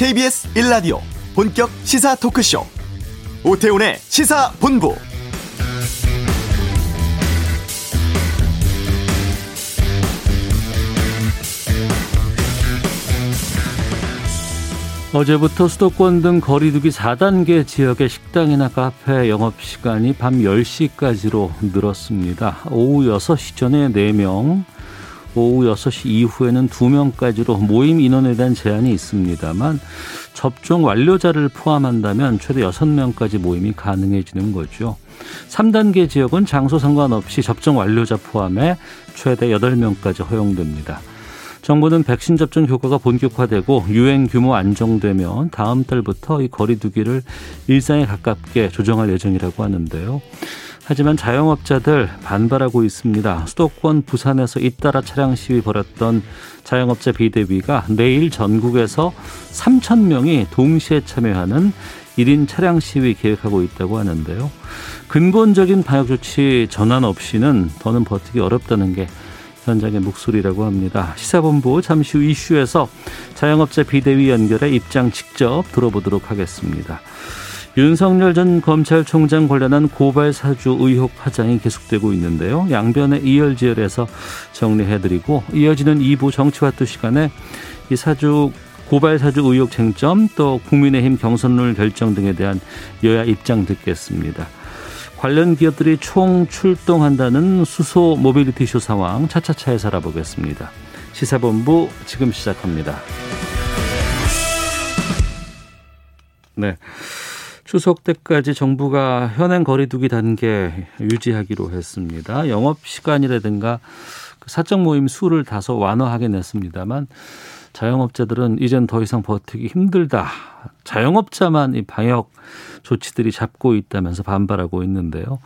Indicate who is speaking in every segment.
Speaker 1: KBS 1라디오 본격 시사 토크쇼 오태훈의 시사본부
Speaker 2: 어제부터 수도권 등 거리두기 4단계 지역의 식당이나 카페 영업시간이 밤 10시까지로 늘었습니다. 오후 6시 전에 4명, 오후 6시 이후에는 2명까지로 모임 인원에 대한 제한이 있습니다만 접종 완료자를 포함한다면 최대 6명까지 모임이 가능해지는 거죠. 3단계 지역은 장소 상관없이 접종 완료자 포함해 최대 8명까지 허용됩니다. 정부는 백신 접종 효과가 본격화되고 유행 규모 안정되면 다음 달부터 이 거리두기를 일상에 가깝게 조정할 예정이라고 하는데요. 하지만 자영업자들 반발하고 있습니다. 수도권 부산에서 잇따라 차량 시위 벌였던 자영업자 비대위가 내일 전국에서 3천 명이 동시에 참여하는 1인 차량 시위 계획하고 있다고 하는데요. 근본적인 방역 조치 전환 없이는 더는 버티기 어렵다는 게 현장의 목소리라고 합니다. 시사본부 잠시 후 이슈에서 자영업자 비대위 연결해 입장 직접 들어보도록 하겠습니다. 윤석열 전 검찰총장 관련한 고발 사주 의혹 파장이 계속되고 있는데요. 양변의 이열지열에서 정리해드리고 이어지는 2부 정치화투 시간에 이 사주 고발 사주 의혹 쟁점 또 국민의힘 경선룰 결정 등에 대한 여야 입장 듣겠습니다. 관련 기업들이 총 출동한다는 수소 모빌리티 쇼 상황 차차차에 살아보겠습니다. 시사본부 지금 시작합니다. 네. 추석 때까지 정부가 현행 거리두기 단계 유지하기로 했습니다. 영업 시간이라든가 그 사적 모임 수를 다소 완화하긴 했습니다만 자영업자들은 이젠 더 이상 버티기 힘들다. 자영업자만 이 방역 조치들이 잡고 있다면서 반발하고 있는데요.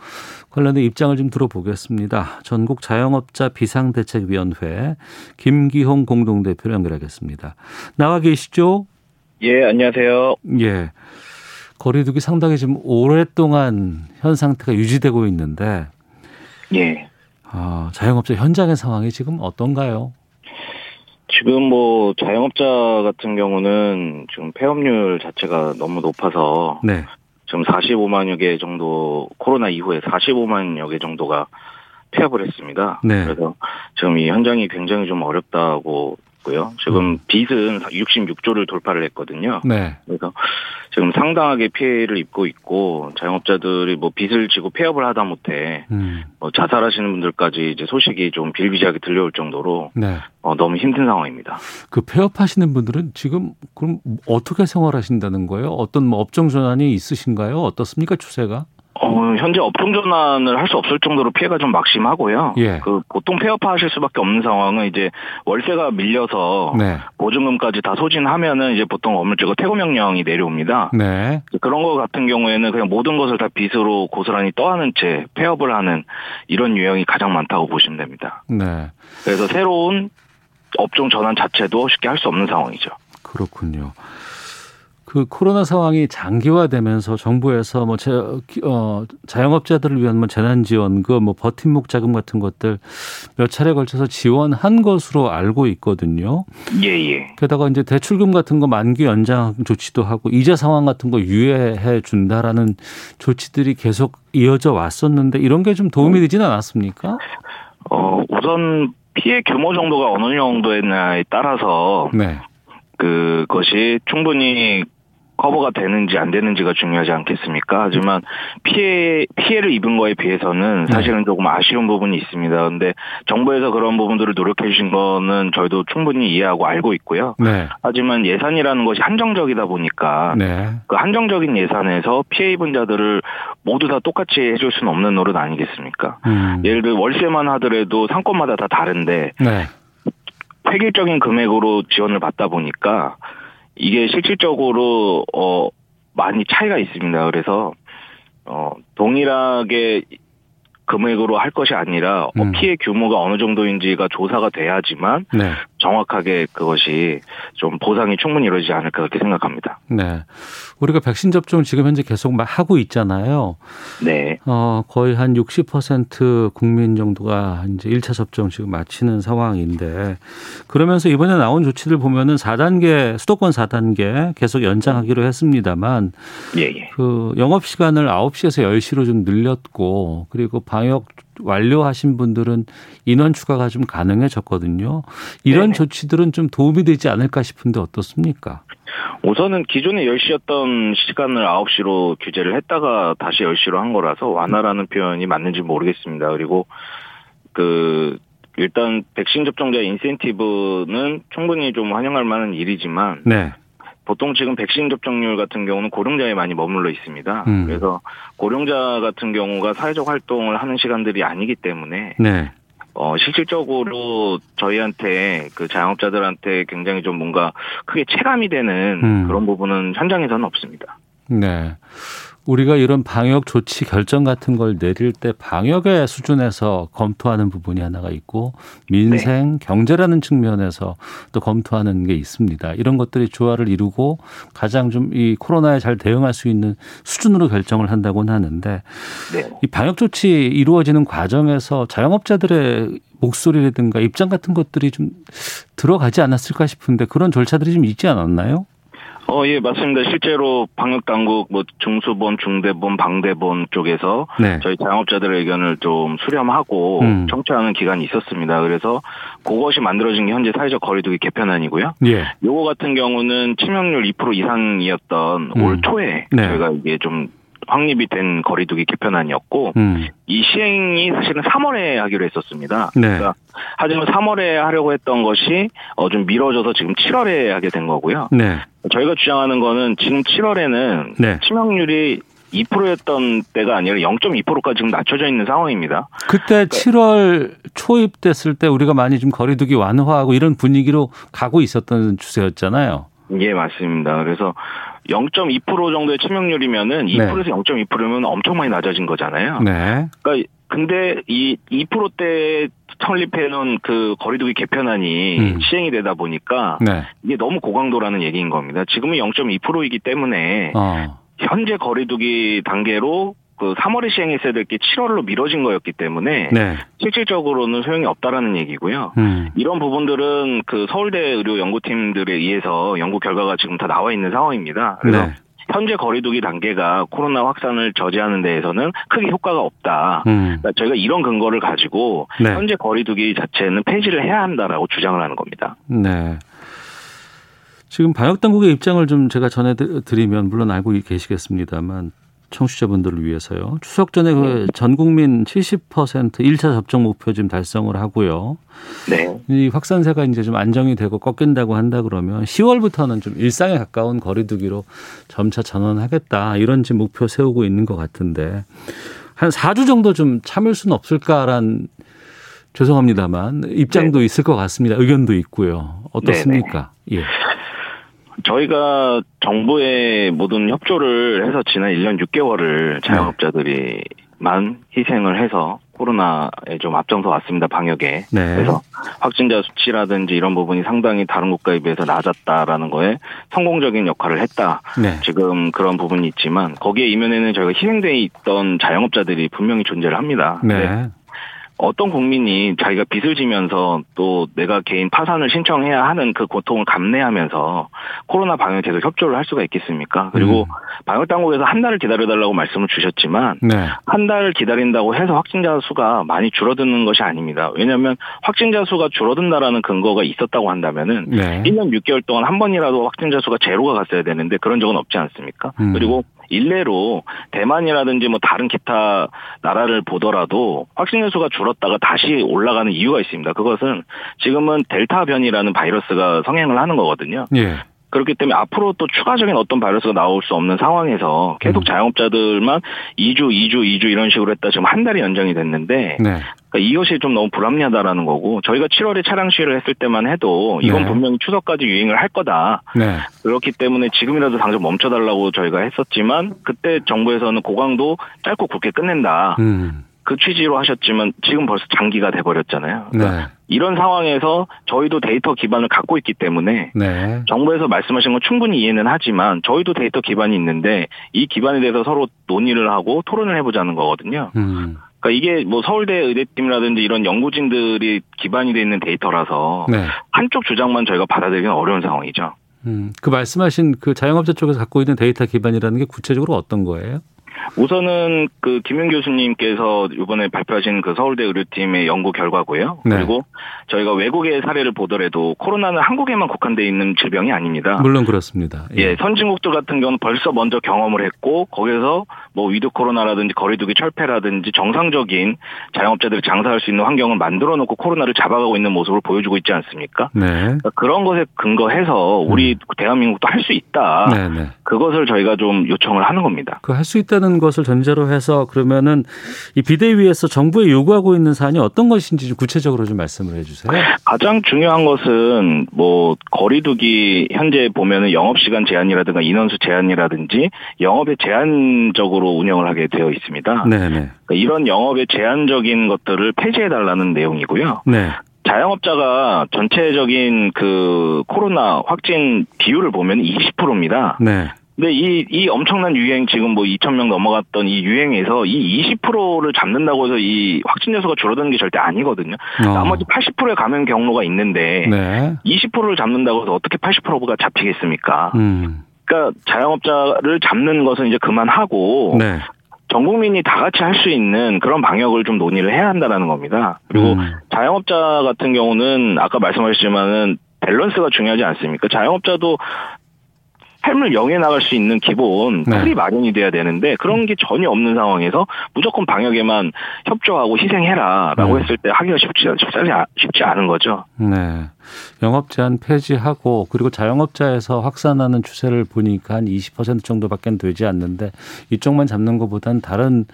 Speaker 2: 관련된 입장을 좀 들어보겠습니다. 전국 자영업자 비상대책위원회 김기홍 공동대표를 연결하겠습니다. 나와 계시죠?
Speaker 3: 예, 안녕하세요.
Speaker 2: 예. 거리두기 상당히 지금 오랫동안 현 상태가 유지되고 있는데
Speaker 3: 예.
Speaker 2: 아, 자영업자 현장의 상황이 지금 어떤가요?
Speaker 3: 지금 뭐 자영업자 같은 경우는 지금 폐업률 자체가 너무 높아서
Speaker 2: 네.
Speaker 3: 지금 45만여 개 정도 코로나 이후에 45만여 개 정도가 폐업을 했습니다.
Speaker 2: 네.
Speaker 3: 그래서 지금 이 현장이 굉장히 좀 어렵다고 있고요. 지금
Speaker 2: 음.
Speaker 3: 빚은 66조를 돌파를 했거든요.
Speaker 2: 네.
Speaker 3: 그래서 지금 상당하게 피해를 입고 있고 자영업자들이 뭐 빚을 지고 폐업을 하다 못해
Speaker 2: 음.
Speaker 3: 뭐 자살하시는 분들까지 이제 소식이 좀 비일비재하게 들려올 정도로
Speaker 2: 네.
Speaker 3: 어, 너무 힘든 상황입니다.
Speaker 2: 그 폐업하시는 분들은 지금 그럼 어떻게 생활하신다는 거예요? 어떤 뭐 업종 전환이 있으신가요? 어떻습니까 추세가?
Speaker 3: 어, 현재 업종 전환을 할 수 없을 정도로 피해가 좀 막심하고요.
Speaker 2: 예.
Speaker 3: 그 보통 폐업하실 수밖에 없는 상황은 이제 월세가 밀려서
Speaker 2: 네.
Speaker 3: 보증금까지 다 소진하면은 이제 보통 업무직고 퇴고 명령이 내려옵니다.
Speaker 2: 네.
Speaker 3: 그런 거 같은 경우에는 그냥 모든 것을 다 빚으로 고스란히 떠안은 채 폐업을 하는 이런 유형이 가장 많다고 보시면 됩니다.
Speaker 2: 네.
Speaker 3: 그래서 새로운 업종 전환 자체도 쉽게 할 수 없는 상황이죠.
Speaker 2: 그렇군요. 그 코로나 상황이 장기화되면서 정부에서 뭐 제, 어, 자영업자들을 위한 뭐 재난지원금, 뭐 버팀목 자금 같은 것들 몇 차례 걸쳐서 지원한 것으로 알고 있거든요.
Speaker 3: 예, 예.
Speaker 2: 게다가 이제 대출금 같은 거 만기 연장 조치도 하고 이자 상황 같은 거 유예해 준다라는 조치들이 계속 이어져 왔었는데 이런 게 좀 도움이 되진 않았습니까?
Speaker 3: 어, 우선 피해 규모 정도가 어느 정도였냐에 따라서
Speaker 2: 네.
Speaker 3: 그것이 충분히 커버가 되는지 안 되는지가 중요하지 않겠습니까? 하지만 피해 피해를 입은 거에 비해서는 사실은 조금 아쉬운 부분이 있습니다. 근데 정부에서 그런 부분들을 노력해 주신 거는 저희도 충분히 이해하고 알고 있고요.
Speaker 2: 네.
Speaker 3: 하지만 예산이라는 것이 한정적이다 보니까
Speaker 2: 네.
Speaker 3: 그 한정적인 예산에서 피해 입은 자들을 모두 다 똑같이 해줄 수는 없는 노릇 아니겠습니까?
Speaker 2: 음.
Speaker 3: 예를 들어 월세만 하더라도 상권마다 다 다른데
Speaker 2: 네.
Speaker 3: 획일적인 금액으로 지원을 받다 보니까 이게 실질적으로 어 많이 차이가 있습니다. 그래서 어 동일하게 금액으로 할 것이 아니라 어,
Speaker 2: 음.
Speaker 3: 피해 규모가 어느 정도인지가 조사가 돼야지만
Speaker 2: 네.
Speaker 3: 정확하게 그것이 좀 보상이 충분히 이루어지지 않을까 그렇게 생각합니다.
Speaker 2: 네. 우리가 백신 접종을 지금 현재 계속 막 하고 있잖아요.
Speaker 3: 네.
Speaker 2: 어, 거의 한 60% 국민 정도가 이제 1차 접종 지금 마치는 상황인데 그러면서 이번에 나온 조치들 보면은 4단계 수도권 4단계 계속 연장하기로 했습니다만
Speaker 3: 예, 예.
Speaker 2: 그 영업 시간을 9시에서 10시로 좀 늘렸고 그리고 방역 완료하신 분들은 인원 추가가 좀 가능해졌거든요. 이런
Speaker 3: 네네.
Speaker 2: 조치들은 좀 도움이 되지 않을까 싶은데 어떻습니까?
Speaker 3: 우선은 기존에 10시였던 시간을 9시로 규제를 했다가 다시 10시로 한 거라서 완화라는 표현이 맞는지 모르겠습니다. 그리고 그 일단 백신 접종자 인센티브는 충분히 좀 환영할 만한 일이지만
Speaker 2: 네.
Speaker 3: 보통 지금 백신 접종률 같은 경우는 고령자에 많이 머물러 있습니다.
Speaker 2: 음.
Speaker 3: 그래서 고령자 같은 경우가 사회적 활동을 하는 시간들이 아니기 때문에
Speaker 2: 네.
Speaker 3: 어, 실질적으로 저희한테 그 자영업자들한테 굉장히 좀 뭔가 크게 체감이 되는
Speaker 2: 음.
Speaker 3: 그런 부분은 현장에서는 없습니다.
Speaker 2: 네. 우리가 이런 방역 조치 결정 같은 걸 내릴 때 방역의 수준에서 검토하는 부분이 하나가 있고 민생, 경제라는 측면에서 또 검토하는 게 있습니다. 이런 것들이 조화를 이루고 가장 좀 이 코로나에 잘 대응할 수 있는 수준으로 결정을 한다고는 하는데
Speaker 3: 네.
Speaker 2: 이 방역 조치 이루어지는 과정에서 자영업자들의 목소리라든가 입장 같은 것들이 좀 들어가지 않았을까 싶은데 그런 절차들이 좀 있지 않았나요?
Speaker 3: 어, 예, 맞습니다. 실제로 방역당국, 뭐, 중수본, 중대본, 방대본 쪽에서
Speaker 2: 네.
Speaker 3: 저희 자영업자들의 의견을 좀 수렴하고
Speaker 2: 음.
Speaker 3: 청취하는 기간이 있었습니다. 그래서 그것이 만들어진 게 현재 사회적 거리두기 개편안이고요.
Speaker 2: 예.
Speaker 3: 요거 같은 경우는 치명률 2% 이상이었던
Speaker 2: 음.
Speaker 3: 올 초에
Speaker 2: 네.
Speaker 3: 저희가 이게 좀 확립이 된 거리두기 개편안이었고
Speaker 2: 음.
Speaker 3: 이 시행이 사실은 3월에 하기로 했었습니다.
Speaker 2: 네.
Speaker 3: 그러니까 하지만 3월에 하려고 했던 것이 어 좀 미뤄져서 지금 7월에 하게 된 거고요.
Speaker 2: 네.
Speaker 3: 저희가 주장하는 거는 지금 7월에는
Speaker 2: 네.
Speaker 3: 치명률이 2%였던 때가 아니라 0.2%까지 지금 낮춰져 있는 상황입니다.
Speaker 2: 그때 7월 초입됐을 때 우리가 많이 좀 거리두기 완화하고 이런 분위기로 가고 있었던 추세였잖아요.
Speaker 3: 예, 맞습니다. 그래서 0.2% 정도의 치명률이면은 2%에서 0.2%면 엄청 많이 낮아진 거잖아요.
Speaker 2: 네.
Speaker 3: 그러니까 근데 이 2%대 설립해 놓은 그 거리두기 개편안이
Speaker 2: 음.
Speaker 3: 시행이 되다 보니까
Speaker 2: 네.
Speaker 3: 이게 너무 고강도라는 얘기인 겁니다. 지금은 0.2%이기 때문에
Speaker 2: 어.
Speaker 3: 현재 거리두기 단계로 그 3월에 시행했어야 될 게 7월로 미뤄진 거였기 때문에
Speaker 2: 네.
Speaker 3: 실질적으로는 소용이 없다라는 얘기고요.
Speaker 2: 음.
Speaker 3: 이런 부분들은 그 서울대 의료 연구팀들에 의해서 연구 결과가 지금 다 나와 있는 상황입니다. 그래서
Speaker 2: 네.
Speaker 3: 현재 거리두기 단계가 코로나 확산을 저지하는 데에서는 크게 효과가 없다.
Speaker 2: 음.
Speaker 3: 그러니까 저희가 이런 근거를 가지고
Speaker 2: 네.
Speaker 3: 현재 거리두기 자체는 폐지를 해야 한다라고 주장을 하는 겁니다.
Speaker 2: 네. 지금 방역 당국의 입장을 좀 제가 전해 드리면 물론 알고 계시겠습니다만 청취자분들을 위해서요. 추석 전에 그 전 국민 70% 1차 접종 목표 지금 달성을 하고요.
Speaker 3: 네.
Speaker 2: 이 확산세가 이제 좀 안정이 되고 꺾인다고 한다 그러면 10월부터는 좀 일상에 가까운 거리두기로 점차 전환하겠다 이런 지금 목표 세우고 있는 것 같은데 한 4주 정도 좀 참을 수는 없을까란 죄송합니다만 입장도 있을 것 같습니다. 의견도 있고요. 어떻습니까? 예.
Speaker 3: 저희가 정부의 모든 협조를 해서 지난 1년 6개월을 자영업자들이만 희생을 해서 코로나에 좀 앞장서 왔습니다, 방역에.
Speaker 2: 네.
Speaker 3: 그래서 확진자 수치라든지 이런 부분이 상당히 다른 국가에 비해서 낮았다라는 거에 성공적인 역할을 했다.
Speaker 2: 네.
Speaker 3: 지금 그런 부분이 있지만 거기에 이면에는 저희가 희생돼 있던 자영업자들이 분명히 존재를 합니다.
Speaker 2: 네.
Speaker 3: 어떤 국민이 자기가 빚을 지면서 또 내가 개인 파산을 신청해야 하는 그 고통을 감내하면서 코로나 방역에 계속 협조를 할 수가 있겠습니까? 그리고
Speaker 2: 음.
Speaker 3: 방역 당국에서 한 달을 기다려달라고 말씀을 주셨지만
Speaker 2: 네.
Speaker 3: 한 달을 기다린다고 해서 확진자 수가 많이 줄어드는 것이 아닙니다. 왜냐하면 확진자 수가 줄어든다라는 근거가 있었다고 한다면은
Speaker 2: 네.
Speaker 3: 1년 6개월 동안 한 번이라도 확진자 수가 제로가 갔어야 되는데 그런 적은 없지 않습니까?
Speaker 2: 음.
Speaker 3: 그리고 일례로 대만이라든지 뭐 다른 기타 나라를 보더라도 확진자 수가 줄었다가 다시 올라가는 이유가 있습니다. 그것은 지금은 델타 변이라는 바이러스가 성행을 하는 거거든요.
Speaker 2: 예.
Speaker 3: 그렇기 때문에 앞으로 또 추가적인 어떤 바이러스가 나올 수 없는 상황에서 계속
Speaker 2: 음.
Speaker 3: 자영업자들만 2주, 2주, 2주 이런 식으로 했다 지금 한 달이 연장이 됐는데
Speaker 2: 네.
Speaker 3: 그러니까 이것이 좀 너무 불합리하다라는 거고 저희가 7월에 차량 시위를 했을 때만 해도 이건
Speaker 2: 네.
Speaker 3: 분명히 추석까지 유행을 할 거다.
Speaker 2: 네.
Speaker 3: 그렇기 때문에 지금이라도 당장 멈춰달라고 저희가 했었지만 그때 정부에서는 고강도 짧고 굵게 끝낸다.
Speaker 2: 음.
Speaker 3: 그 취지로 하셨지만 지금 벌써 장기가 돼버렸잖아요.
Speaker 2: 네.
Speaker 3: 그러니까 이런 상황에서 저희도 데이터 기반을 갖고 있기 때문에
Speaker 2: 네.
Speaker 3: 정부에서 말씀하신 건 충분히 이해는 하지만 저희도 데이터 기반이 있는데 이 기반에 대해서 서로 논의를 하고 토론을 해보자는 거거든요.
Speaker 2: 음.
Speaker 3: 그러니까 이게 뭐 서울대 의대팀이라든지 이런 연구진들이 기반이 돼 있는 데이터라서
Speaker 2: 네.
Speaker 3: 한쪽 주장만 저희가 받아들이기는 어려운 상황이죠.
Speaker 2: 음. 그 말씀하신 그 자영업자 쪽에서 갖고 있는 데이터 기반이라는 게 구체적으로 어떤 거예요?
Speaker 3: 우선은 그 김윤 교수님께서 이번에 발표하신 그 서울대 의료팀의 연구 결과고요.
Speaker 2: 네.
Speaker 3: 그리고 저희가 외국의 사례를 보더라도 코로나는 한국에만 국한돼 있는 질병이 아닙니다.
Speaker 2: 물론 그렇습니다.
Speaker 3: 예, 선진국들 같은 경우는 벌써 먼저 경험을 했고 거기서 뭐 with 코로나라든지 거리두기 철폐라든지 정상적인 자영업자들이 장사할 수 있는 환경을 만들어 놓고 코로나를 잡아가고 있는 모습을 보여주고 있지 않습니까?
Speaker 2: 네.
Speaker 3: 그러니까 그런 것에 근거해서 우리 대한민국도 할 수 있다.
Speaker 2: 네, 네.
Speaker 3: 그것을 저희가 좀 요청을 하는 겁니다.
Speaker 2: 그 할 수 있다는 것을 전제로 해서 그러면은 이 비대위에서 정부에 요구하고 있는 사안이 어떤 것인지 좀 구체적으로 좀 말씀을 해 주세요.
Speaker 3: 가장 중요한 것은 뭐 거리두기 현재 보면은 영업 시간 제한이라든가 인원수 제한이라든지 영업에 제한적으로 운영을 하게 되어 있습니다.
Speaker 2: 네, 네.
Speaker 3: 그러니까 이런 영업의 제한적인 것들을 폐지해 달라는 내용이고요.
Speaker 2: 네.
Speaker 3: 자영업자가 전체적인 그 코로나 확진 비율을 보면 20%입니다.
Speaker 2: 네.
Speaker 3: 근데 이, 이 엄청난 유행, 지금 뭐 2,000명 넘어갔던 이 유행에서 이 20%를 잡는다고 해서 이 확진자 수가 줄어드는 게 절대 아니거든요.
Speaker 2: 어.
Speaker 3: 나머지 80%의 감염 경로가 있는데
Speaker 2: 네.
Speaker 3: 20%를 잡는다고 해서 어떻게 80%가 잡히겠습니까?
Speaker 2: 음.
Speaker 3: 그러니까 자영업자를 잡는 것은 이제 그만하고
Speaker 2: 네.
Speaker 3: 전 국민이 다 같이 할 수 있는 그런 방역을 좀 논의를 해야 한다는 겁니다. 그리고
Speaker 2: 음.
Speaker 3: 자영업자 같은 경우는 아까 말씀하셨지만은 밸런스가 중요하지 않습니까? 자영업자도 삶을 영해 나갈 수 있는 기본
Speaker 2: 네.
Speaker 3: 틀이 마련이 돼야 되는데 그런 게 전혀 없는 상황에서 무조건 방역에만 협조하고 희생해라라고
Speaker 2: 음.
Speaker 3: 했을 때 하기가 쉽지 쉽지, 쉽지 않은 거죠.
Speaker 2: 네. 영업 제한 폐지하고 그리고 자영업자에서 확산하는 추세를 보니까 한 20% 정도밖에 되지 않는데 이쪽만 잡는 것보다는 다른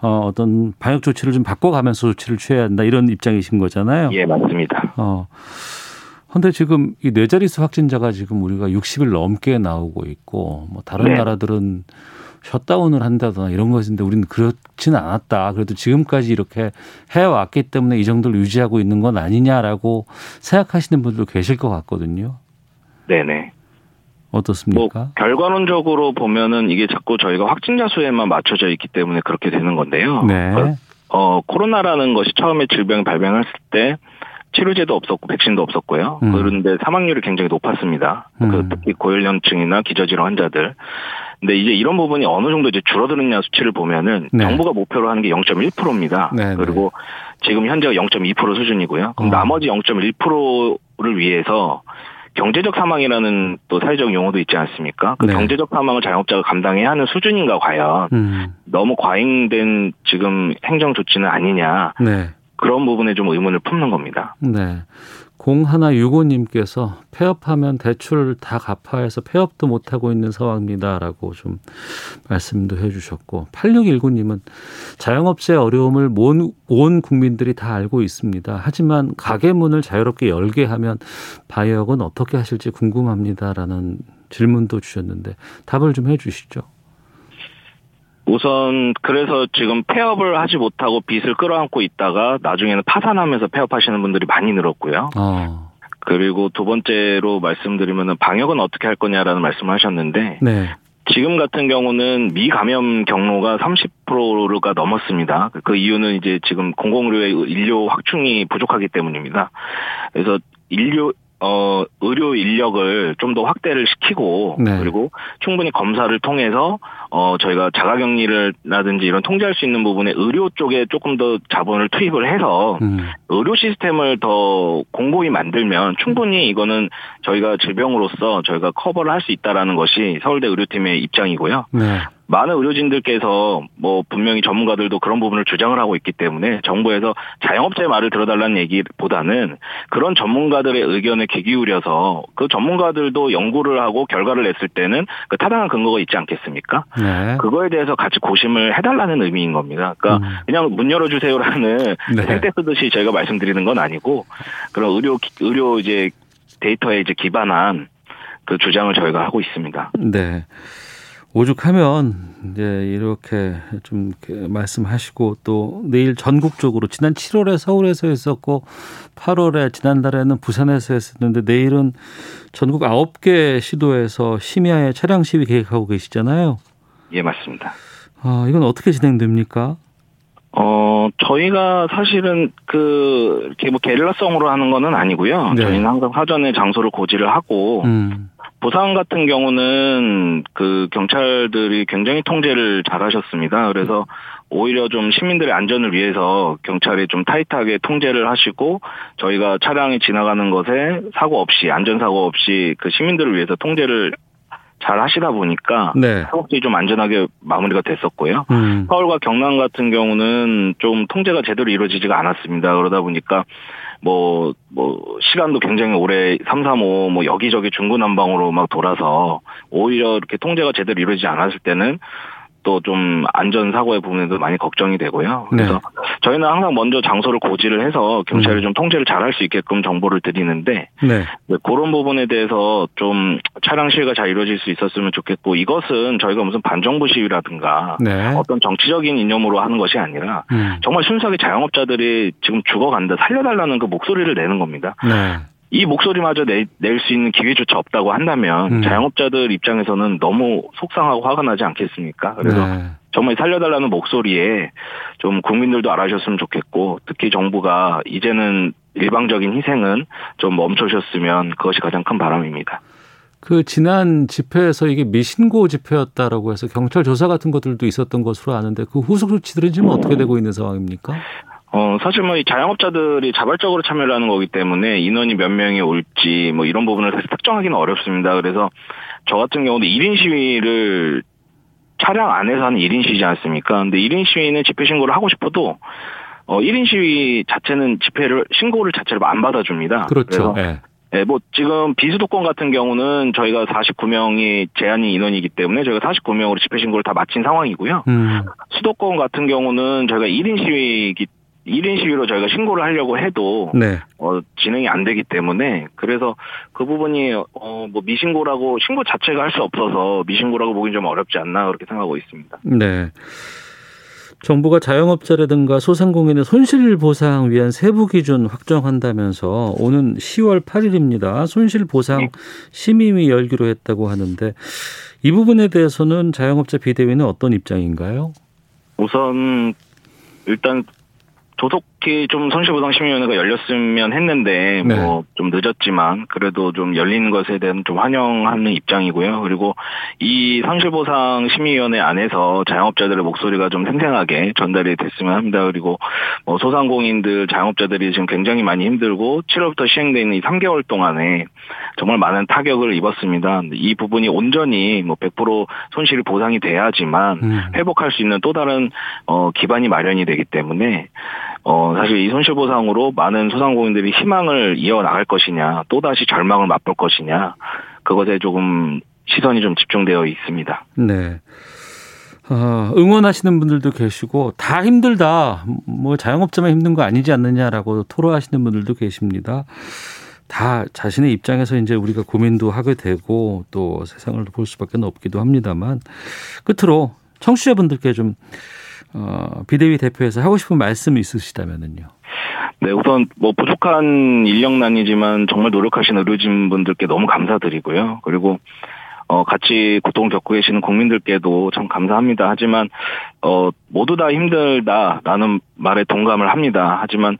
Speaker 2: 어, 어떤 방역 조치를 좀 바꿔가면서 조치를 취해야 한다 이런 입장이신 거잖아요.
Speaker 3: 예, 맞습니다.
Speaker 2: 어. 근데 지금 이 네 자릿수 확진자가 지금 우리가 60일 넘게 나오고 있고 뭐 다른
Speaker 3: 네.
Speaker 2: 나라들은 셧다운을 한다거나 이런 것인데 우리는 그렇지는 않았다. 그래도 지금까지 이렇게 해왔기 때문에 이 정도를 유지하고 있는 건 아니냐라고 생각하시는 분들도 계실 것 같거든요.
Speaker 3: 네네. 뭐
Speaker 2: 어떻습니까?
Speaker 3: 결과론적으로 보면은 이게 자꾸 저희가 확진자 수에만 맞춰져 있기 때문에 그렇게 되는 건데요.
Speaker 2: 네.
Speaker 3: 그러니까 어 코로나라는 것이 처음에 질병 발병했을 때 치료제도 없었고 백신도 없었고요.
Speaker 2: 음.
Speaker 3: 그런데 사망률이 굉장히 높았습니다.
Speaker 2: 음.
Speaker 3: 그 특히 고연령층이나 기저질환 환자들. 근데 이제 이런 부분이 어느 정도 이제 줄어드느냐 수치를 보면은
Speaker 2: 네.
Speaker 3: 정부가 목표로 하는 게 0.1%입니다.
Speaker 2: 네, 네.
Speaker 3: 그리고 지금 현재가 0.2% 수준이고요. 그럼
Speaker 2: 어.
Speaker 3: 나머지 0.1%를 위해서 경제적 사망이라는 또 사회적 용어도 있지 않습니까? 그
Speaker 2: 네.
Speaker 3: 경제적 사망을 자영업자가 감당해야 하는 수준인가 과연
Speaker 2: 음.
Speaker 3: 너무 과잉된 지금 행정 조치는 아니냐
Speaker 2: 네.
Speaker 3: 그런 부분에 좀 의문을 품는 겁니다.
Speaker 2: 네. 공하나 유고님께서 폐업하면 대출 다 갚아해서 폐업도 못하고 있는 상황입니다라고 좀 말씀도 해주셨고 8619님은 자영업자의 어려움을 온, 온 국민들이 다 알고 있습니다. 하지만 가게 문을 자유롭게 열게 하면 방역은 어떻게 하실지 궁금합니다라는 질문도 주셨는데 답을 좀 해주시죠.
Speaker 3: 우선 그래서 지금 폐업을 하지 못하고 빚을 끌어안고 있다가 나중에는 파산하면서 폐업하시는 분들이 많이 늘었고요.
Speaker 2: 어,
Speaker 3: 그리고 두 번째로 말씀드리면은 방역은 어떻게 할 거냐라는 말씀을 하셨는데
Speaker 2: 네,
Speaker 3: 지금 같은 경우는 미감염 경로가 30%가 넘었습니다. 그 이유는 이제 지금 공공의료의 인료 확충이 부족하기 때문입니다. 그래서 인료 어 의료 인력을 좀 더 확대를 시키고
Speaker 2: 네.
Speaker 3: 그리고 충분히 검사를 통해서 어 저희가 자가 격리를라든지 이런 통제할 수 있는 부분에 의료 쪽에 조금 더 자본을 투입을 해서
Speaker 2: 음,
Speaker 3: 의료 시스템을 더 공고히 만들면 충분히 이거는 저희가 질병으로서 저희가 커버를 할 수 있다라는 것이 서울대 의료팀의 입장이고요.
Speaker 2: 네,
Speaker 3: 많은 의료진들께서 뭐 분명히 전문가들도 그런 부분을 주장을 하고 있기 때문에 정부에서 자영업자의 말을 들어달라는 얘기보다는 그런 전문가들의 의견에 귀 기울여서 그 전문가들도 연구를 하고 결과를 냈을 때는 그 타당한 근거가 있지 않겠습니까?
Speaker 2: 네,
Speaker 3: 그거에 대해서 같이 고심을 해달라는 의미인 겁니다. 그러니까
Speaker 2: 음.
Speaker 3: 그냥 문 열어주세요라는
Speaker 2: 네.
Speaker 3: 생떼 쓰듯이 저희가 말씀드리는 건 아니고 그런 의료 의료 이제 데이터에 이제 기반한 그 주장을 저희가 하고 있습니다.
Speaker 2: 네. 오죽하면 이제 이렇게 좀 말씀하시고 또 내일 전국적으로 지난 7월에 서울에서 했었고 8월에 지난달에는 부산에서 했었는데 내일은 전국 9개 시도에서 심야에 차량 시위 계획하고 계시잖아요.
Speaker 3: 예, 맞습니다.
Speaker 2: 아, 이건 어떻게 진행됩니까?
Speaker 3: 어, 저희가 사실은 그, 이렇게 뭐 게릴라성으로 하는 거는 아니고요. 네. 저희는 항상 사전에 장소를 고지를 하고, 음. 부산 같은 경우는 그 경찰들이 굉장히 통제를 잘 하셨습니다. 그래서 오히려 좀 시민들의 안전을 위해서 경찰이 좀 타이트하게 통제를 하시고 저희가 차량이 지나가는 것에 사고 없이 안전사고 없이 그 시민들을 위해서 통제를 잘 하시다 보니까 네. 사업들이 좀 안전하게 마무리가 됐었고요. 음. 서울과 경남 같은 경우는 좀 통제가 제대로 이루어지지가 않았습니다. 그러다 보니까 뭐, 뭐, 시간도 굉장히 오래 3, 3, 5, 뭐, 여기저기 중구난방으로 막 돌아서, 오히려 이렇게 통제가 제대로 이루어지지 않았을 때는, 또 좀 안전 사고의 부분에도 많이 걱정이 되고요. 그래서 네. 저희는 항상 먼저 장소를 고지를 해서 경찰이 음. 좀 통제를 잘 할 수 있게끔 정보를 드리는데 네. 네. 그런 부분에 대해서 좀 차량 시위가 잘 이루어질 수 있었으면 좋겠고 이것은 저희가 무슨 반정부 시위라든가 네. 어떤 정치적인 이념으로 하는 것이 아니라 음. 정말 순수하게 자영업자들이 지금 죽어간다 살려달라는 그 목소리를 내는 겁니다. 네. 이 목소리마저 낼 수 있는 기회조차 없다고 한다면 음. 자영업자들 입장에서는 너무 속상하고 화가 나지 않겠습니까? 그래서 네. 정말 살려달라는 목소리에 좀 국민들도 알아주셨으면 좋겠고 특히 정부가 이제는 일방적인 희생은 좀 멈춰주셨으면 그것이 가장 큰 바람입니다.
Speaker 2: 그 지난 집회에서 이게 미신고 집회였다라고 해서 경찰 조사 같은 것들도 있었던 것으로 아는데 그 후속 조치들은 지금 어떻게 되고 있는 상황입니까?
Speaker 3: 어, 사실 뭐 이 자영업자들이 자발적으로 참여를 하는 거기 때문에 인원이 몇 명이 올지 뭐 이런 부분을 사실 특정하기는 어렵습니다. 그래서 저 같은 경우도 1인 시위를 차량 안에서 하는 1인 시위지 않습니까? 근데 1인 시위는 집회 신고를 하고 싶어도 어 1인 시위 자체는 집회를 신고를 자체를 안 받아줍니다.
Speaker 2: 그렇죠. 네.
Speaker 3: 네, 뭐 지금 비수도권 같은 경우는 저희가 49명이 제한이 인원이기 때문에 저희가 49명으로 집회 신고를 다 마친 상황이고요. 음. 수도권 같은 경우는 저희가 1인 시위이기 1인 시위로 저희가 신고를 하려고 해도 네. 어, 진행이 안 되기 때문에 그래서 그 부분이 어, 뭐 미신고라고 신고 자체가 할 수 없어서 미신고라고 보기 좀 어렵지 않나 그렇게 생각하고 있습니다.
Speaker 2: 네. 정부가 자영업자라든가 소상공인의 손실 보상 위한 세부 기준 확정한다면서 오는 10월 8일입니다. 손실 보상 네. 심의위 열기로 했다고 하는데 이 부분에 대해서는 자영업자 비대위는 어떤 입장인가요?
Speaker 3: 우선 일단 조속히 좀 손실보상심의위원회가 열렸으면 했는데 네. 뭐좀 늦었지만 그래도 좀 열리는 것에 대한 좀 환영하는 입장이고요. 그리고 이 손실보상심의위원회 안에서 자영업자들의 목소리가 좀 생생하게 전달이 됐으면 합니다. 그리고 뭐 소상공인들 자영업자들이 지금 굉장히 많이 힘들고 7월부터 시행되어 있는 이 3개월 동안에 정말 많은 타격을 입었습니다. 이 부분이 온전히 뭐 100% 손실이 보상이 돼야지만 음. 회복할 수 있는 또 다른 어 기반이 마련이 되기 때문에 어, 사실 이 손실보상으로 많은 소상공인들이 희망을 이어나갈 것이냐, 또다시 절망을 맛볼 것이냐, 그것에 조금 시선이 좀 집중되어 있습니다.
Speaker 2: 네. 어, 응원하시는 분들도 계시고 다 힘들다. 뭐 자영업자만 힘든 거 아니지 않느냐라고 토로하시는 분들도 계십니다. 다 자신의 입장에서 이제 우리가 고민도 하게 되고 또 세상을 볼 수밖에 없기도 합니다만 끝으로 청취자분들께 좀 어, 비대위 대표에서 하고 싶은 말씀이 있으시다면은요.
Speaker 3: 네, 우선 뭐 부족한 인력난이지만 정말 노력하신 의료진 분들께 너무 감사드리고요. 그리고 어, 같이 고통 겪고 계시는 국민들께도 참 감사합니다. 하지만, 어, 모두 다 힘들다라는 말에 동감을 합니다. 하지만,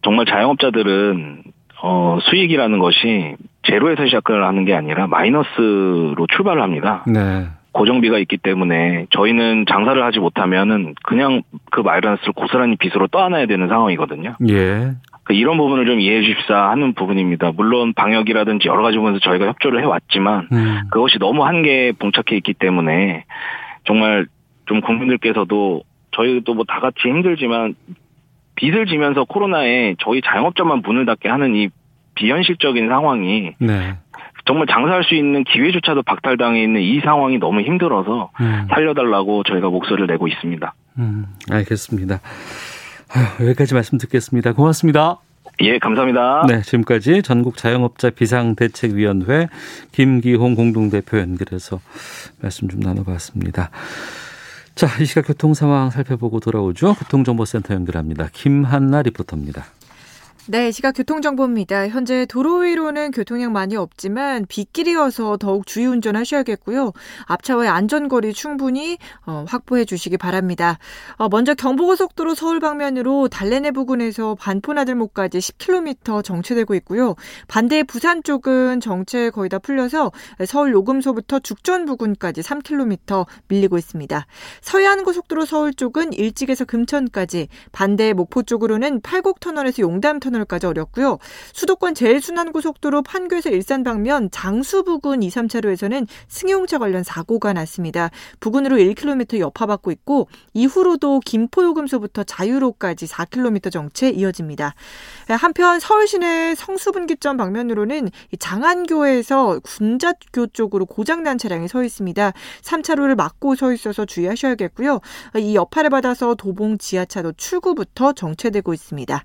Speaker 3: 정말 자영업자들은, 어, 수익이라는 것이 제로에서 시작을 하는 게 아니라 마이너스로 출발을 합니다. 네. 고정비가 있기 때문에 저희는 장사를 하지 못하면은 그냥 그 마이너스를 고스란히 빚으로 떠안아야 되는 상황이거든요. 예. 그 이런 부분을 좀 이해해 주십사 하는 부분입니다. 물론 방역이라든지 여러 가지 부분에서 저희가 협조를 해왔지만 음. 그것이 너무 한계에 봉착해 있기 때문에 정말 좀 국민들께서도 저희도 뭐 다 같이 힘들지만 빚을 지면서 코로나에 저희 자영업자만 문을 닫게 하는 이 비현실적인 상황이 네. 정말 장사할 수 있는 기회조차도 박탈당해 있는 이 상황이 너무 힘들어서 음. 살려달라고 저희가 목소리를 내고 있습니다.
Speaker 2: 음, 알겠습니다. 아유, 여기까지 말씀 듣겠습니다. 고맙습니다.
Speaker 3: 예, 감사합니다.
Speaker 2: 네, 지금까지 전국 자영업자 비상대책위원회 김기홍 공동대표 연결해서 말씀 좀 나눠봤습니다. 자, 이 시각 교통 상황 살펴보고 돌아오죠. 교통정보센터 연결합니다. 김한나 리포터입니다.
Speaker 4: 네, 시각 교통정보입니다. 현재 도로 위로는 교통량 많이 없지만 빗길이어서 더욱 주의 운전하셔야겠고요. 앞차와의 안전거리 충분히 어, 확보해 주시기 바랍니다. 어, 먼저 경부고속도로 서울 방면으로 달래내 부근에서 반포나들목까지 10km 정체되고 있고요. 반대 부산 쪽은 정체 거의 다 풀려서 서울 요금소부터 죽전 부근까지 3km 밀리고 있습니다. 서해안고속도로 서울 쪽은 일찍에서 금천까지 반대 목포 쪽으로는 팔곡터널에서 용담터널 터널까지 어렵고요. 수도권 제일순환고속도로 판교에서 일산 방면 장수 부근 2, 3차로에서는 승용차 관련 사고가 났습니다. 부근으로 1km 여파받고 있고 이후로도 김포요금소부터 자유로까지 4km 정체 이어집니다. 한편 서울 시내 성수분기점 방면으로는 장안교에서 군자교 쪽으로 고장난 차량이 서 있습니다. 3차로를 막고 서 있어서 주의하셔야겠고요. 이 여파를 받아서 도봉 지하차도 출구부터 정체되고 있습니다.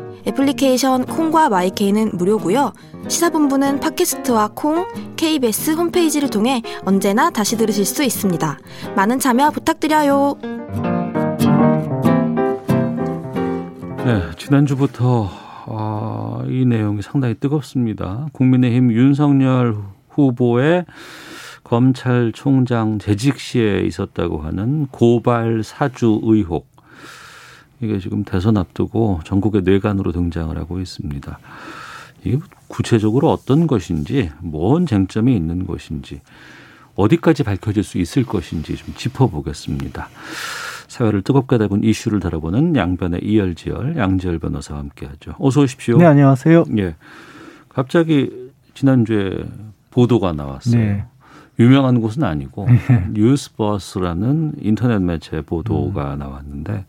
Speaker 5: 애플리케이션 콩과 마이케이는 무료고요. 시사본부는 팟캐스트와 콩, KBS 홈페이지를 통해 언제나 다시 들으실 수 있습니다. 많은 참여 부탁드려요.
Speaker 2: 네, 지난주부터 어, 이 내용이 상당히 뜨겁습니다. 국민의힘 윤석열 후보의 검찰총장 재직 시에 있었다고 하는 고발 사주 의혹. 이게 지금 대선 앞두고 전국의 뇌관으로 등장을 하고 있습니다. 이게 구체적으로 어떤 것인지, 뭔 쟁점이 있는 것인지, 어디까지 밝혀질 수 있을 것인지 좀 짚어보겠습니다. 사회를 뜨겁게 다룬 이슈를 다뤄보는 양변의 이열지열, 양지열 변호사와 함께하죠. 어서 오십시오.
Speaker 6: 네, 안녕하세요.
Speaker 2: 예. 갑자기 지난주에 보도가 나왔어요. 네. 유명한 곳은 아니고 네. 뉴스버스라는 인터넷 매체 보도가 음. 나왔는데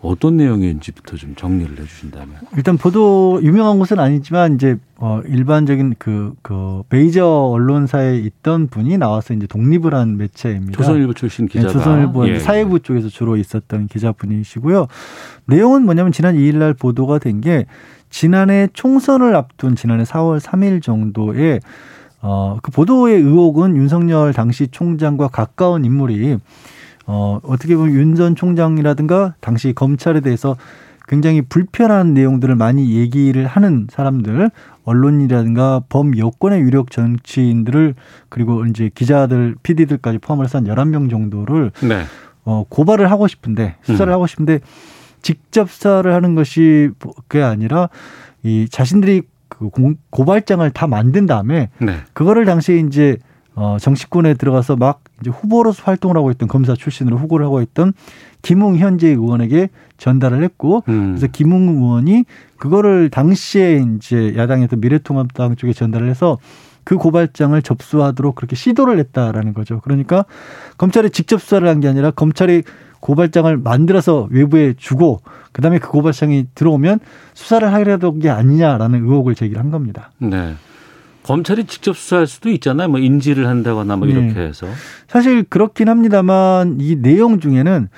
Speaker 2: 어떤 내용인지부터 좀 정리를 해주신다면.
Speaker 6: 일단 보도 유명한 곳은 아니지만 이제 어 일반적인 그그 그 메이저 언론사에 있던 분이 나와서 이제 독립을 한 매체입니다.
Speaker 2: 조선일보 출신 기자가.
Speaker 6: 네, 조선일보 예. 사회부 쪽에서 주로 있었던 기자분이시고요. 내용은 뭐냐면 지난 2일날 보도가 된 게 지난해 총선을 앞둔 지난해 4월 3일 정도에 어그 보도의 의혹은 윤석열 당시 총장과 가까운 인물이 어, 어떻게 보면 윤 전 총장이라든가 당시 검찰에 대해서 굉장히 불편한 내용들을 많이 얘기를 하는 사람들, 언론이라든가 범 여권의 유력 정치인들을 그리고 이제 기자들, PD들까지 포함을 해서 한 열한 명 정도를 네. 어, 고발을 하고 싶은데 수사를 음. 하고 싶은데 직접 수사를 하는 것이 그게 아니라 이 자신들이 그 공, 고발장을 다 만든 다음에 네. 그거를 당시에 이제 어, 정치권에 들어가서 막 이제 후보로서 활동을 하고 있던 검사 출신으로 후보를 하고 있던 김웅 현재 의원에게 전달을 했고 음. 그래서 김웅 의원이 그거를 당시에 이제 야당에서 미래통합당 쪽에 전달을 해서 그 고발장을 접수하도록 그렇게 시도를 했다라는 거죠. 그러니까 검찰이 직접 수사를 한 게 아니라 검찰이 고발장을 만들어서 외부에 주고 그다음에 그 고발장이 들어오면 수사를 하려던 게 아니냐라는 의혹을 제기를 한 겁니다.
Speaker 2: 네. 검찰이 직접 수사할 수도 있잖아요. 뭐 인지를 한다거나 뭐 이렇게 네. 해서.
Speaker 6: 사실 그렇긴 합니다만 이 내용 중에는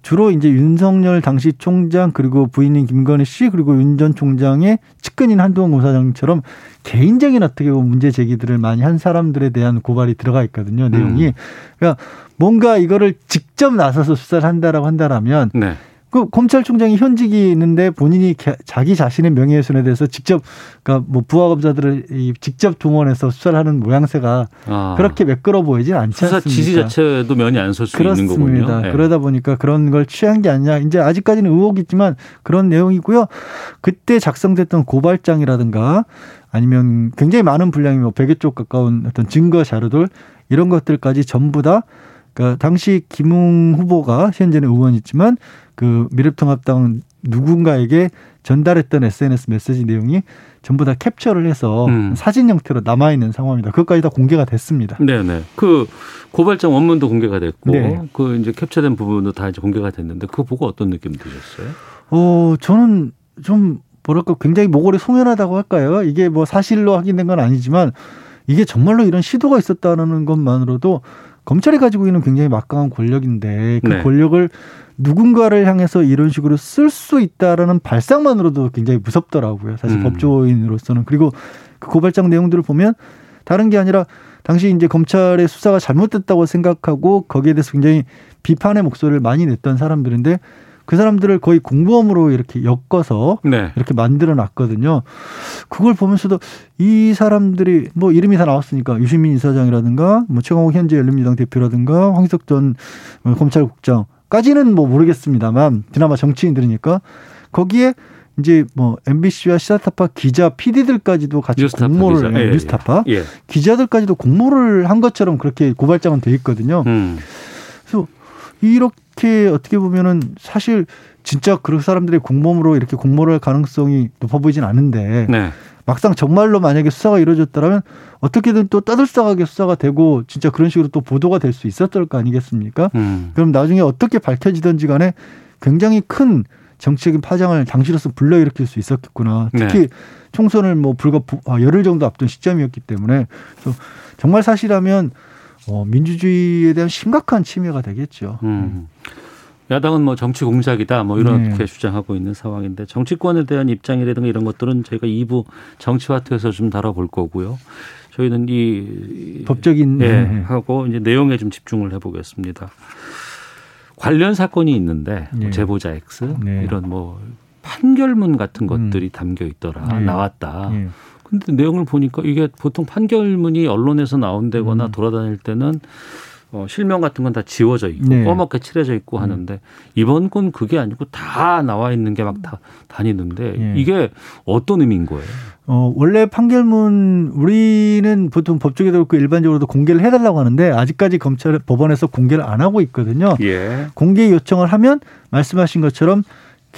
Speaker 6: 주로 이제 윤석열 당시 총장 그리고 부인인 김건희 씨 그리고 윤 전 총장의 측근인 한동훈 검사장처럼 개인적인 어떻게 보면 문제 제기들을 많이 한 사람들에 대한 고발이 들어가 있거든요. 내용이. 음. 그러니까 뭔가 이거를 직접 나서서 수사를 한다라고 한다라면 네. 그 검찰총장이 현직이 있는데 본인이 자기 자신의 명예훼손에 대해서 직접 그러니까 뭐 부하 검사들을 직접 동원해서 수사를 하는 모양새가 아. 그렇게 매끄러 보이진 않지 수사 않습니까?
Speaker 2: 지시 자체도 면이 안 설 수 있는 거군요.
Speaker 6: 네. 그러다 보니까 그런 걸 취한 게 아니냐. 이제 아직까지는 의혹이 있지만 그런 내용이고요. 그때 작성됐던 고발장이라든가 아니면 굉장히 많은 분량이 뭐 100여 쪽 가까운 어떤 증거 자료들 이런 것들까지 전부 다 그러니까 당시 김웅 후보가 현재는 의원이지만 그 미래통합당 누군가에게 전달했던 SNS 메시지 내용이 전부 다 캡처를 해서
Speaker 2: 음.
Speaker 6: 사진 형태로 남아 있는 상황입니다. 그것까지 다 공개가 됐습니다.
Speaker 2: 네네. 그 고발장 원문도 공개가 됐고,
Speaker 6: 네.
Speaker 2: 그 이제 캡처된 부분도 다 이제 공개가 됐는데, 그거 보고 어떤 느낌 드셨어요?
Speaker 6: 어, 저는 좀 뭐랄까 굉장히 모골이 송연하다고 할까요? 이게 뭐 사실로 확인된 건 아니지만 이게 정말로 이런 시도가 있었다는 것만으로도 검찰이 가지고 있는 굉장히 막강한 권력인데 그
Speaker 2: 네.
Speaker 6: 권력을 누군가를 향해서 이런 식으로 쓸 수 있다라는 발상만으로도 굉장히 무섭더라고요. 사실
Speaker 2: 음.
Speaker 6: 법조인으로서는 그리고 그 고발장 내용들을 보면 다른 게 아니라 당시 이제 검찰의 수사가 잘못됐다고 생각하고 거기에 대해서 굉장히 비판의 목소리를 많이 냈던 사람들인데 그 사람들을 거의 공범으로 이렇게 엮어서
Speaker 2: 네.
Speaker 6: 이렇게 만들어 놨거든요. 그걸 보면서도 이 사람들이 뭐 이름이 다 나왔으니까 유시민 이사장이라든가 뭐 최강욱 현재 열린민주당 대표라든가 황희석 전 어, 검찰국장까지는 뭐 모르겠습니다만 그나마 정치인들이니까 거기에 이제 뭐 MBC와 시사타파 기자, PD들까지도 같이
Speaker 2: 뉴스타파
Speaker 6: 공모를
Speaker 2: 기자. 예,
Speaker 6: 예,
Speaker 2: 예.
Speaker 6: 뉴스타파
Speaker 2: 예.
Speaker 6: 기자들까지도 공모를 한 것처럼 그렇게 고발장은 돼 있거든요.
Speaker 2: 음.
Speaker 6: 그래서 이렇게 어떻게 보면은 사실 진짜 그 사람들의 공범으로 이렇게 공모를 할 가능성이 높아 보이진 않은데
Speaker 2: 네.
Speaker 6: 막상 정말로 만약에 수사가 이루어졌다면 어떻게든 또 떠들썩하게 수사가 되고 진짜 그런 식으로 또 보도가 될 수 있었을 거 아니겠습니까?
Speaker 2: 음.
Speaker 6: 그럼 나중에 어떻게 밝혀지든지 간에 굉장히 큰 정치적인 파장을 당시로서 불러일으킬 수 있었겠구나. 특히
Speaker 2: 네.
Speaker 6: 총선을 뭐 불과 부- 아, 열흘 정도 앞둔 시점이었기 때문에 정말 사실이라면 어, 민주주의에 대한 심각한 침해가 되겠죠.
Speaker 2: 음. 야당은 뭐 정치 공작이다 뭐 이렇게
Speaker 6: 네.
Speaker 2: 주장하고 있는 상황인데 정치권에 대한 입장이라든가 이런 것들은 저희가 2부 정치화투에서 좀 다뤄볼 거고요. 저희는 이
Speaker 6: 법적인
Speaker 2: 예,
Speaker 6: 네.
Speaker 2: 하고 이제 내용에 좀 집중을 해보겠습니다. 관련 사건이 있는데 뭐
Speaker 6: 네.
Speaker 2: 제보자 X
Speaker 6: 네.
Speaker 2: 이런 뭐 판결문 같은 것들이 담겨 있더라
Speaker 6: 네.
Speaker 2: 나왔다.
Speaker 6: 예.
Speaker 2: 근데 내용을 보니까 이게 보통 판결문이 언론에서 나온다거나
Speaker 6: 음.
Speaker 2: 돌아다닐 때는 어, 실명 같은 건 다 지워져 있고
Speaker 6: 네.
Speaker 2: 꺼멓게 칠해져 있고 하는데 이번 건 그게 아니고 다 나와 있는 게 막 다 다니는데
Speaker 6: 예.
Speaker 2: 이게 어떤 의미인 거예요?
Speaker 6: 어, 원래 판결문 우리는 보통 법조계도 그렇고 일반적으로도 공개를 해달라고 하는데 아직까지 검찰 법원에서 공개를 안 하고 있거든요.
Speaker 2: 예.
Speaker 6: 공개 요청을 하면 말씀하신 것처럼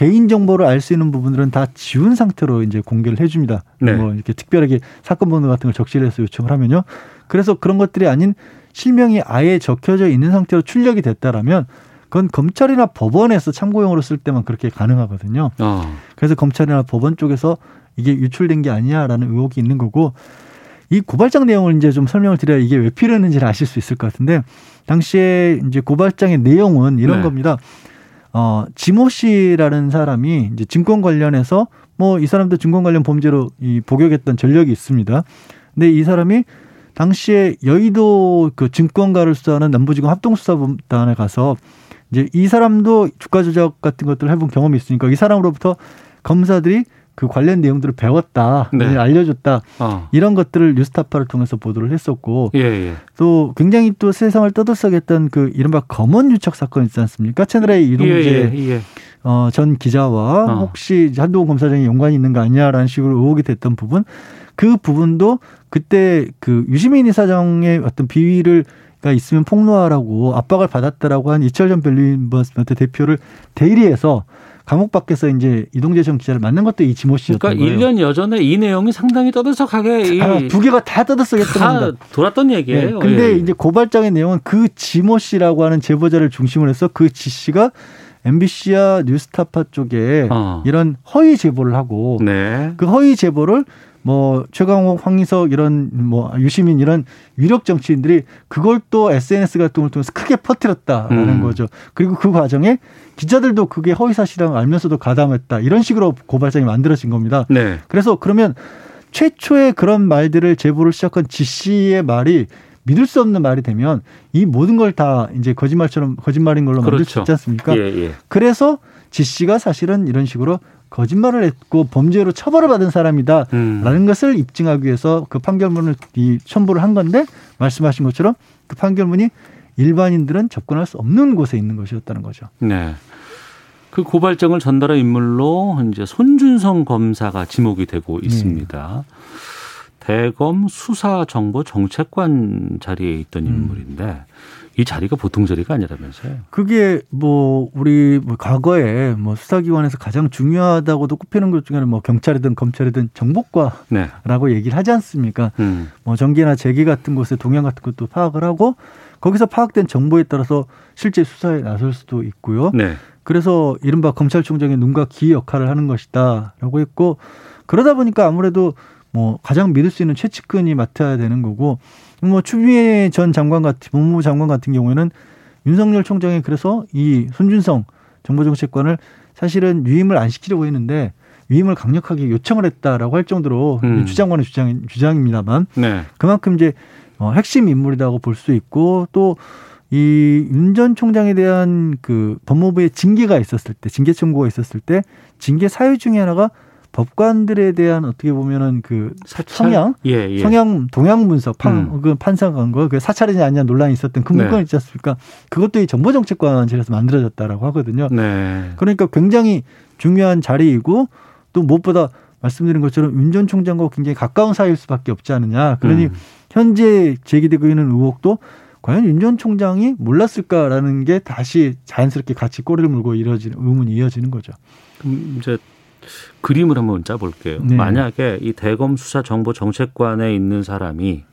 Speaker 6: 개인 정보를 알 수 있는 부분들은 다 지운 상태로 이제 공개를 해줍니다.
Speaker 2: 네.
Speaker 6: 뭐 이렇게 특별하게 사건 번호 같은 걸 적시해서 요청을 하면요. 그래서 그런 것들이 아닌 실명이 아예 적혀져 있는 상태로 출력이 됐다라면 그건 검찰이나 법원에서 참고용으로 쓸 때만 그렇게 가능하거든요.
Speaker 2: 어.
Speaker 6: 그래서 검찰이나 법원 쪽에서 이게 유출된 게 아니냐라는 의혹이 있는 거고 이 고발장 내용을 이제 좀 설명을 드려야 이게 왜 필요했는지를 아실 수 있을 것 같은데 당시에 이제 고발장의 내용은 이런
Speaker 2: 네.
Speaker 6: 겁니다. 어, 지모 씨라는 사람이 이제 증권 관련해서 뭐 이 사람도 증권 관련 범죄로 이 복역했던 전력이 있습니다. 근데 이 사람이 당시에 여의도 그 증권가를 수사하는 남부지검 합동수사단에 가서 이제 이 사람도 주가 조작 같은 것들을 해본 경험이 있으니까 이 사람으로부터 검사들이 그 관련 내용들을 배웠다,
Speaker 2: 네.
Speaker 6: 알려줬다
Speaker 2: 어.
Speaker 6: 이런 것들을 뉴스타파를 통해서 보도를 했었고
Speaker 2: 예, 예.
Speaker 6: 또 굉장히 또 세상을 떠들썩 했던 그 이른바 검언 유착 사건 있지 않습니까? 채널A 이동재
Speaker 2: 예, 예, 예.
Speaker 6: 어, 전 기자와
Speaker 2: 어.
Speaker 6: 혹시 한동훈 검사장이 연관이 있는 거 아니냐라는 식으로 의혹이 됐던 부분 그 부분도 그때 그 유시민 이사장의 어떤 비위를 가 있으면 폭로하라고 압박을 받았다라고 한 이철전 벨리버스먼트 대표를 대리해서 감옥 밖에서 이제 이동재 전 기자를 만난 것도 이 지모 씨였던
Speaker 2: 그러니까
Speaker 6: 거예요.
Speaker 2: 1년 여전에 이 내용이 상당히 떠들썩하게 이
Speaker 6: 아, 두 개가 다 떠들썩했던
Speaker 2: 다
Speaker 6: 겁니다.
Speaker 2: 돌았던
Speaker 6: 네,
Speaker 2: 얘기예요.
Speaker 6: 근데
Speaker 2: 예.
Speaker 6: 이제 고발장의 내용은 그 지모 씨라고 하는 제보자를 중심으로 해서 그 지 씨가 MBC와 뉴스타파 쪽에
Speaker 2: 어.
Speaker 6: 이런 허위 제보를 하고
Speaker 2: 네.
Speaker 6: 그 허위 제보를 뭐 최강욱, 황희석 이런 뭐 유시민 이런 위력 정치인들이 그걸 또 SNS 같은 걸 통해서 크게 퍼뜨렸다라는
Speaker 2: 음.
Speaker 6: 거죠. 그리고 그 과정에 기자들도 그게 허위 사실이라는 걸 알면서도 가담했다. 이런 식으로 고발장이 만들어진 겁니다.
Speaker 2: 네.
Speaker 6: 그래서 그러면 최초의 그런 말들을 제보를 시작한 지 씨의 말이 믿을 수 없는 말이 되면 이 모든 걸 다 이제 거짓말처럼 거짓말인 걸로 만들 수
Speaker 2: 그렇죠.
Speaker 6: 있지 않습니까?
Speaker 2: 예, 예.
Speaker 6: 그래서 지 씨가 사실은 이런 식으로 거짓말을 했고 범죄로 처벌을 받은 사람이다라는
Speaker 2: 음.
Speaker 6: 것을 입증하기 위해서 그 판결문을 이 첨부를 한 건데 말씀하신 것처럼 그 판결문이 일반인들은 접근할 수 없는 곳에 있는 것이었다는 거죠.
Speaker 2: 네. 그 고발장을 전달한 인물로 이제 손준성 검사가 지목이 되고 있습니다. 대검 수사정보정책관 자리에 있던
Speaker 6: 음.
Speaker 2: 인물인데 이 자리가 보통 자리가 아니라면서요.
Speaker 6: 그게 뭐 우리 뭐 과거에 뭐 수사기관에서 가장 중요하다고도 꼽히는 것 중에는 뭐 경찰이든 검찰이든 정보과라고
Speaker 2: 네.
Speaker 6: 얘기를 하지 않습니까?
Speaker 2: 음.
Speaker 6: 뭐 전개나 재개 같은 곳에 동향 같은 것도 파악을 하고 거기서 파악된 정보에 따라서 실제 수사에 나설 수도 있고요.
Speaker 2: 네.
Speaker 6: 그래서 이른바 검찰총장의 눈과 귀 역할을 하는 것이다라고 했고 그러다 보니까 아무래도 뭐 가장 믿을 수 있는 최측근이 맡아야 되는 거고 뭐 추미애 전 장관 같은 법무부 장관 같은 경우에는 윤석열 총장이 그래서 이 손준성 정보정책관을 사실은 위임을 안 시키려고 했는데 위임을 강력하게 요청을 했다라고 할 정도로
Speaker 2: 음.
Speaker 6: 주장관의 주장 주장입니다만
Speaker 2: 네.
Speaker 6: 그만큼 이제 어, 핵심 인물이라고 볼 수 있고 또 이윤전 총장에 대한 그 법무부의 징계가 있었을 때 징계 청구가 있었을 때 징계 사유 중에 하나가 법관들에 대한 어떻게 보면은 그
Speaker 2: 사찰?
Speaker 6: 성향
Speaker 2: 예, 예.
Speaker 6: 성향 동향 분석 판,
Speaker 2: 음.
Speaker 6: 그 판사한 거, 그 사찰이냐 아니냐 논란이 있었던 그
Speaker 2: 네.
Speaker 6: 문건 있지 않습니까? 그것도 이 정보정책관실에서 만들어졌다라고 하거든요.
Speaker 2: 네.
Speaker 6: 그러니까 굉장히 중요한 자리이고 또 무엇보다 말씀드린 것처럼 윤 전 총장과 굉장히 가까운 사이일 수밖에 없지 않느냐. 그러니
Speaker 2: 음.
Speaker 6: 현재 제기되고 있는 의혹도 과연 윤 전 총장이 몰랐을까라는 게 다시 자연스럽게 같이 꼬리를 물고 이어지는 의문이 이어지는 거죠.
Speaker 2: 그럼 이제 그림을 한번 짜볼게요.
Speaker 6: 네.
Speaker 2: 만약에 이 대검 수사 정보 정책관에 있는 사람이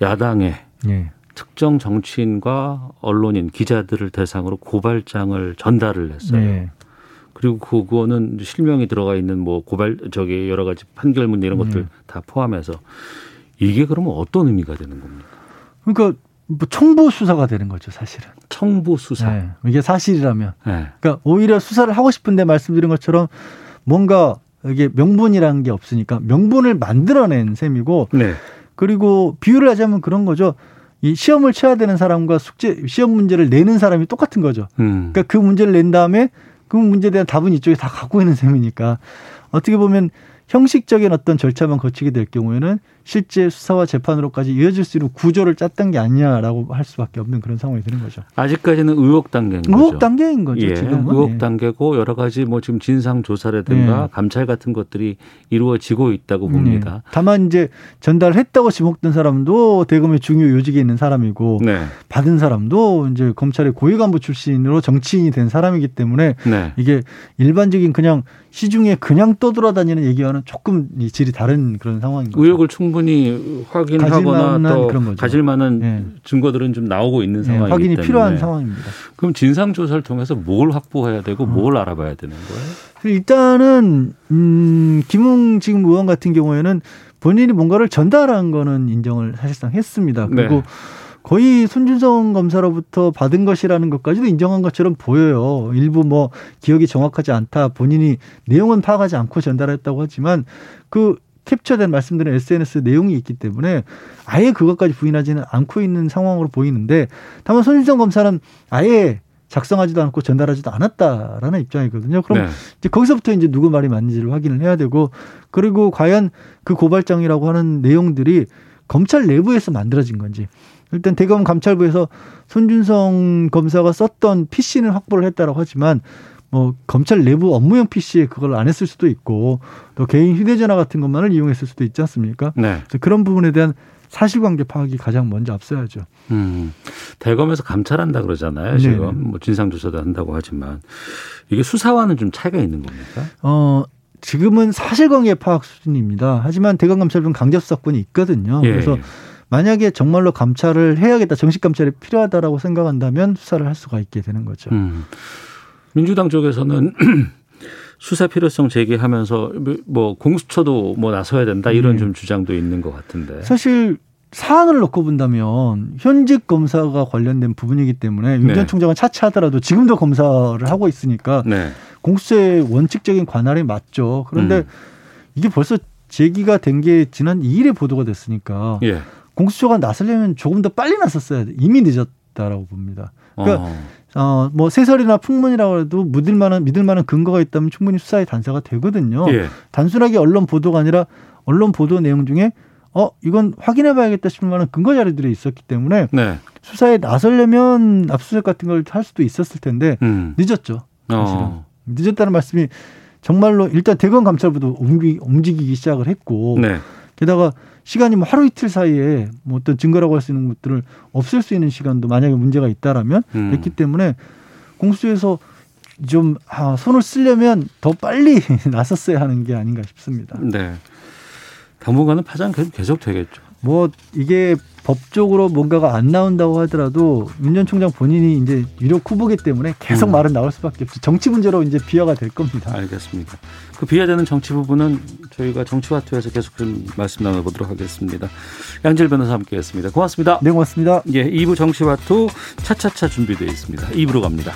Speaker 2: 야당의
Speaker 6: 예.
Speaker 2: 특정 정치인과 언론인, 기자들을 대상으로 고발장을 전달을 했어요.
Speaker 6: 네.
Speaker 2: 그리고 그거는 실명이 들어가 있는 뭐 고발 저기 여러 가지 판결문 이런 것들
Speaker 6: 네.
Speaker 2: 다 포함해서 이게 그러면 어떤 의미가 되는 겁니까?
Speaker 6: 그러니까 뭐 청부 수사가 되는 거죠, 사실은.
Speaker 2: 청부 수사.
Speaker 6: 네. 이게 사실이라면.
Speaker 2: 네.
Speaker 6: 그러니까 오히려 수사를 하고 싶은데 말씀드린 것처럼 뭔가 이게 명분이라는 게 없으니까 명분을 만들어낸 셈이고
Speaker 2: 네.
Speaker 6: 그리고 비유를 하자면 그런 거죠. 이 시험을 쳐야 되는 사람과 숙제 시험 문제를 내는 사람이 똑같은 거죠.
Speaker 2: 음.
Speaker 6: 그러니까 그 문제를 낸 다음에 그 문제에 대한 답은 이쪽에 다 갖고 있는 셈이니까 어떻게 보면 형식적인 어떤 절차만 거치게 될 경우에는 실제 수사와 재판으로까지 이어질 수 있는 구조를 짰던 게 아니냐라고 할 수밖에 없는 그런 상황이 되는 거죠.
Speaker 2: 아직까지는 의혹 단계인 거죠.
Speaker 6: 의혹 단계인 거죠.
Speaker 2: 예,
Speaker 6: 지금은.
Speaker 2: 의혹
Speaker 6: 예.
Speaker 2: 단계고 여러 가지 뭐 지금 진상 조사라든가
Speaker 6: 네.
Speaker 2: 감찰 같은 것들이 이루어지고 있다고
Speaker 6: 네.
Speaker 2: 봅니다.
Speaker 6: 다만 이제 전달했다고 지목된 사람도 대검의 중요 요직에 있는 사람이고
Speaker 2: 네,
Speaker 6: 받은 사람도 이제 검찰의 고위 간부 출신으로 정치인이 된 사람이기 때문에
Speaker 2: 네,
Speaker 6: 이게 일반적인 그냥 시중에 그냥 떠돌아다니는 얘기와는 조금 이 질이 다른 그런 상황인 거죠.
Speaker 2: 의혹을 충 분히 확인하거나 또. 가질 만한
Speaker 6: 예.
Speaker 2: 증거들은 좀 나오고 있는
Speaker 6: 예,
Speaker 2: 상황이기
Speaker 6: 확인이
Speaker 2: 때문에
Speaker 6: 필요한 상황입니다.
Speaker 2: 그럼 진상 조사를 통해서 뭘 확보해야 되고
Speaker 6: 음.
Speaker 2: 뭘 알아봐야 되는 거예요?
Speaker 6: 일단은 음, 김웅 지금 의원 같은 경우에는 본인이 뭔가를 전달한 거는 인정을 사실상 했습니다. 그리고
Speaker 2: 네.
Speaker 6: 거의 손준성 검사로부터 받은 것이라는 것까지도 인정한 것처럼 보여요. 일부 뭐 기억이 정확하지 않다. 본인이 내용은 파악하지 않고 전달했다고 하지만 그 캡처된 말씀드린 SNS 내용이 있기 때문에 아예 그것까지 부인하지는 않고 있는 상황으로 보이는데 다만 손준성 검사는 아예 작성하지도 않고 전달하지도 않았다라는 입장이거든요. 그럼
Speaker 2: 네.
Speaker 6: 이제 거기서부터 이제 누구 말이 맞는지를 확인을 해야 되고 그리고 과연 그 고발장이라고 하는 내용들이 검찰 내부에서 만들어진 건지 일단 대검 감찰부에서 손준성 검사가 썼던 PC는 확보를 했다라고 하지만 뭐 검찰 내부 업무용 PC에 그걸 안 했을 수도 있고 또 개인 휴대전화 같은 것만을 이용했을 수도 있지 않습니까?
Speaker 2: 네.
Speaker 6: 그래서 그런 부분에 대한 사실관계 파악이 가장 먼저 앞서야죠.
Speaker 2: 음, 대검에서 감찰한다 그러잖아요.
Speaker 6: 네네.
Speaker 2: 지금 뭐 진상 조사도 한다고 하지만 이게 수사와는 좀 차이가 있는 겁니까?
Speaker 6: 어, 지금은 사실관계 파악 수준입니다. 하지만 대검 감찰부는 강제수사권이 있거든요.
Speaker 2: 예,
Speaker 6: 그래서
Speaker 2: 예.
Speaker 6: 만약에 정말로 감찰을 해야겠다, 정식 감찰이 필요하다라고 생각한다면 수사를 할 수가 있게 되는 거죠.
Speaker 2: 음. 민주당 쪽에서는 수사 필요성 제기하면서 뭐 공수처도 뭐 나서야 된다 이런
Speaker 6: 네.
Speaker 2: 좀 주장도 있는 것 같은데.
Speaker 6: 사실 사안을 놓고 본다면 현직 검사가 관련된 부분이기 때문에 윤
Speaker 2: 네.
Speaker 6: 전 총장은 차치하더라도 지금도 검사를 하고 있으니까
Speaker 2: 네.
Speaker 6: 공수처의 원칙적인 관할이 맞죠. 그런데
Speaker 2: 음.
Speaker 6: 이게 벌써 제기가 된 게 지난 2일에 보도가 됐으니까
Speaker 2: 예.
Speaker 6: 공수처가 나서려면 조금 더 빨리 나섰어야 돼. 이미 늦었다라고 봅니다. 그러니까
Speaker 2: 어.
Speaker 6: 어, 뭐 세설이나 풍문이라고 해도 믿을 만한 믿을 만한 근거가 있다면 충분히 수사의 단서가 되거든요.
Speaker 2: 예.
Speaker 6: 단순하게 언론 보도가 아니라 언론 보도 내용 중에 어 이건 확인해 봐야겠다 싶을 만한 근거 자료들이 있었기 때문에
Speaker 2: 네.
Speaker 6: 수사에 나서려면 압수수색 같은 걸 할 수도 있었을 텐데
Speaker 2: 음.
Speaker 6: 늦었죠. 사실은.
Speaker 2: 어.
Speaker 6: 늦었다는 말씀이 정말로 일단 대검 감찰부도 움직이, 움직이기 시작을 했고
Speaker 2: 네.
Speaker 6: 게다가 시간이 뭐 하루 이틀 사이에 뭐 어떤 증거라고 할 수 있는 것들을 없앨 수 있는 시간도 만약에 문제가 있다라면
Speaker 2: 음.
Speaker 6: 있기 때문에 공수처에서 좀 아, 손을 쓰려면 더 빨리 나섰어야 하는 게 아닌가 싶습니다.
Speaker 2: 네. 당분간은 파장 계속 계속 되겠죠.
Speaker 6: 뭐 이게 법적으로 뭔가가 안 나온다고 하더라도 윤 전 총장 본인이 이제 유력 후보기 때문에 계속
Speaker 2: 음.
Speaker 6: 말은 나올 수밖에 없죠. 정치 문제로 이제 비화가 될 겁니다.
Speaker 2: 알겠습니다. 그 비하되는 정치 부분은 저희가 정치와투에서 계속 좀 말씀 나눠보도록 하겠습니다. 양질 변호사 함께했습니다. 고맙습니다.
Speaker 6: 네, 고맙습니다.
Speaker 2: 예, 2부 정치와투 차차차 준비되어 있습니다. 2부로 갑니다.